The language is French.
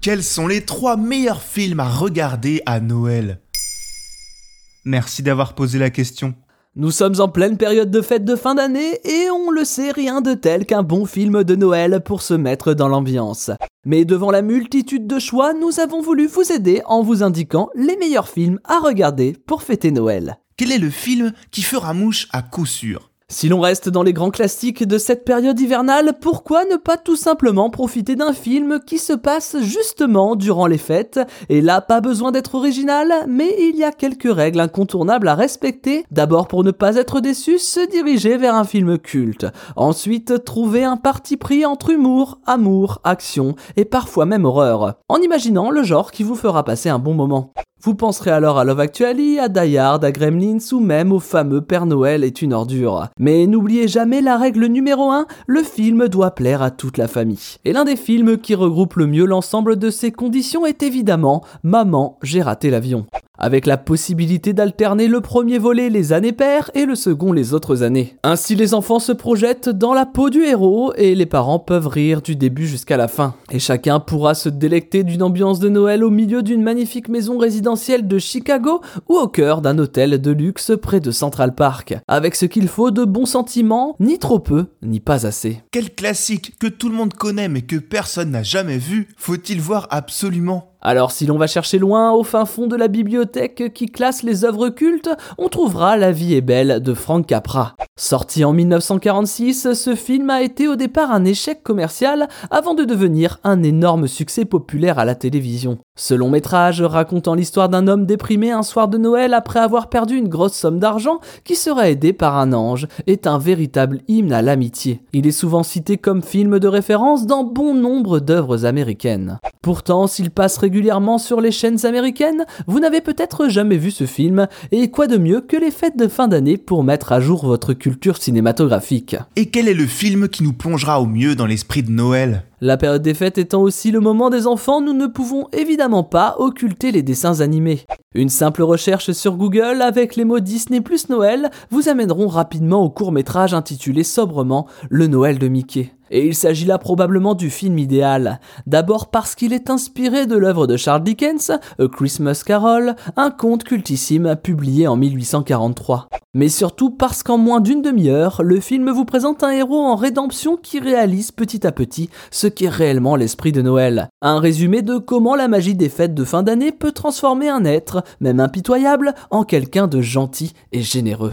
Quels sont les trois meilleurs films à regarder à Noël? Merci d'avoir posé la question. Nous sommes en pleine période de fête de fin d'année et on le sait rien de tel qu'un bon film de Noël pour se mettre dans l'ambiance. Mais devant la multitude de choix, nous avons voulu vous aider en vous indiquant les meilleurs films à regarder pour fêter Noël. Quel est le film qui fera mouche à coup sûr? Si l'on reste dans les grands classiques de cette période hivernale, pourquoi ne pas tout simplement profiter d'un film qui se passe justement durant les fêtes? Et là, pas besoin d'être original, mais il y a quelques règles incontournables à respecter. D'abord, pour ne pas être déçu, se diriger vers un film culte. Ensuite, trouver un parti pris entre humour, amour, action et parfois même horreur, en imaginant le genre qui vous fera passer un bon moment. Vous penserez alors à Love Actually, à Die à Gremlins ou même au fameux Père Noël est une ordure. Mais n'oubliez jamais la règle numéro 1, le film doit plaire à toute la famille. Et l'un des films qui regroupe le mieux l'ensemble de ces conditions est évidemment Maman, j'ai raté l'avion. Avec la possibilité d'alterner le premier volet les années paires et le second les autres années. Ainsi les enfants se projettent dans la peau du héros et les parents peuvent rire du début jusqu'à la fin. Et chacun pourra se délecter d'une ambiance de Noël au milieu d'une magnifique maison résidentielle de Chicago ou au cœur d'un hôtel de luxe près de Central Park. Avec ce qu'il faut de bons sentiments, ni trop peu, ni pas assez. Quel classique que tout le monde connaît mais que personne n'a jamais vu, faut-il voir absolument alors si l'on va chercher loin au fin fond de la bibliothèque qui classe les œuvres cultes, on trouvera La vie est belle de Frank Capra. Sorti en 1946, ce film a été au départ un échec commercial avant de devenir un énorme succès populaire à la télévision. Ce long métrage racontant l'histoire d'un homme déprimé un soir de Noël après avoir perdu une grosse somme d'argent qui sera aidé par un ange est un véritable hymne à l'amitié. Il est souvent cité comme film de référence dans bon nombre d'œuvres américaines. Pourtant, s'il passe régulièrement sur les chaînes américaines, vous n'avez peut-être jamais vu ce film, et quoi de mieux que les fêtes de fin d'année pour mettre à jour votre culture cinématographique? Et quel est le film qui nous plongera au mieux dans l'esprit de Noël? La période des fêtes étant aussi le moment des enfants, nous ne pouvons évidemment pas occulter les dessins animés. Une simple recherche sur Google avec les mots Disney plus Noël vous amèneront rapidement au court métrage intitulé sobrement Le Noël de Mickey. Et il s'agit là probablement du film idéal. D'abord parce qu'il est inspiré de l'œuvre de Charles Dickens, A Christmas Carol, un conte cultissime publié en 1843. Mais surtout parce qu'en moins d'une demi-heure, le film vous présente un héros en rédemption qui réalise petit à petit ce qu'est réellement l'esprit de Noël. Un résumé de comment la magie des fêtes de fin d'année peut transformer un être, même impitoyable, en quelqu'un de gentil et généreux.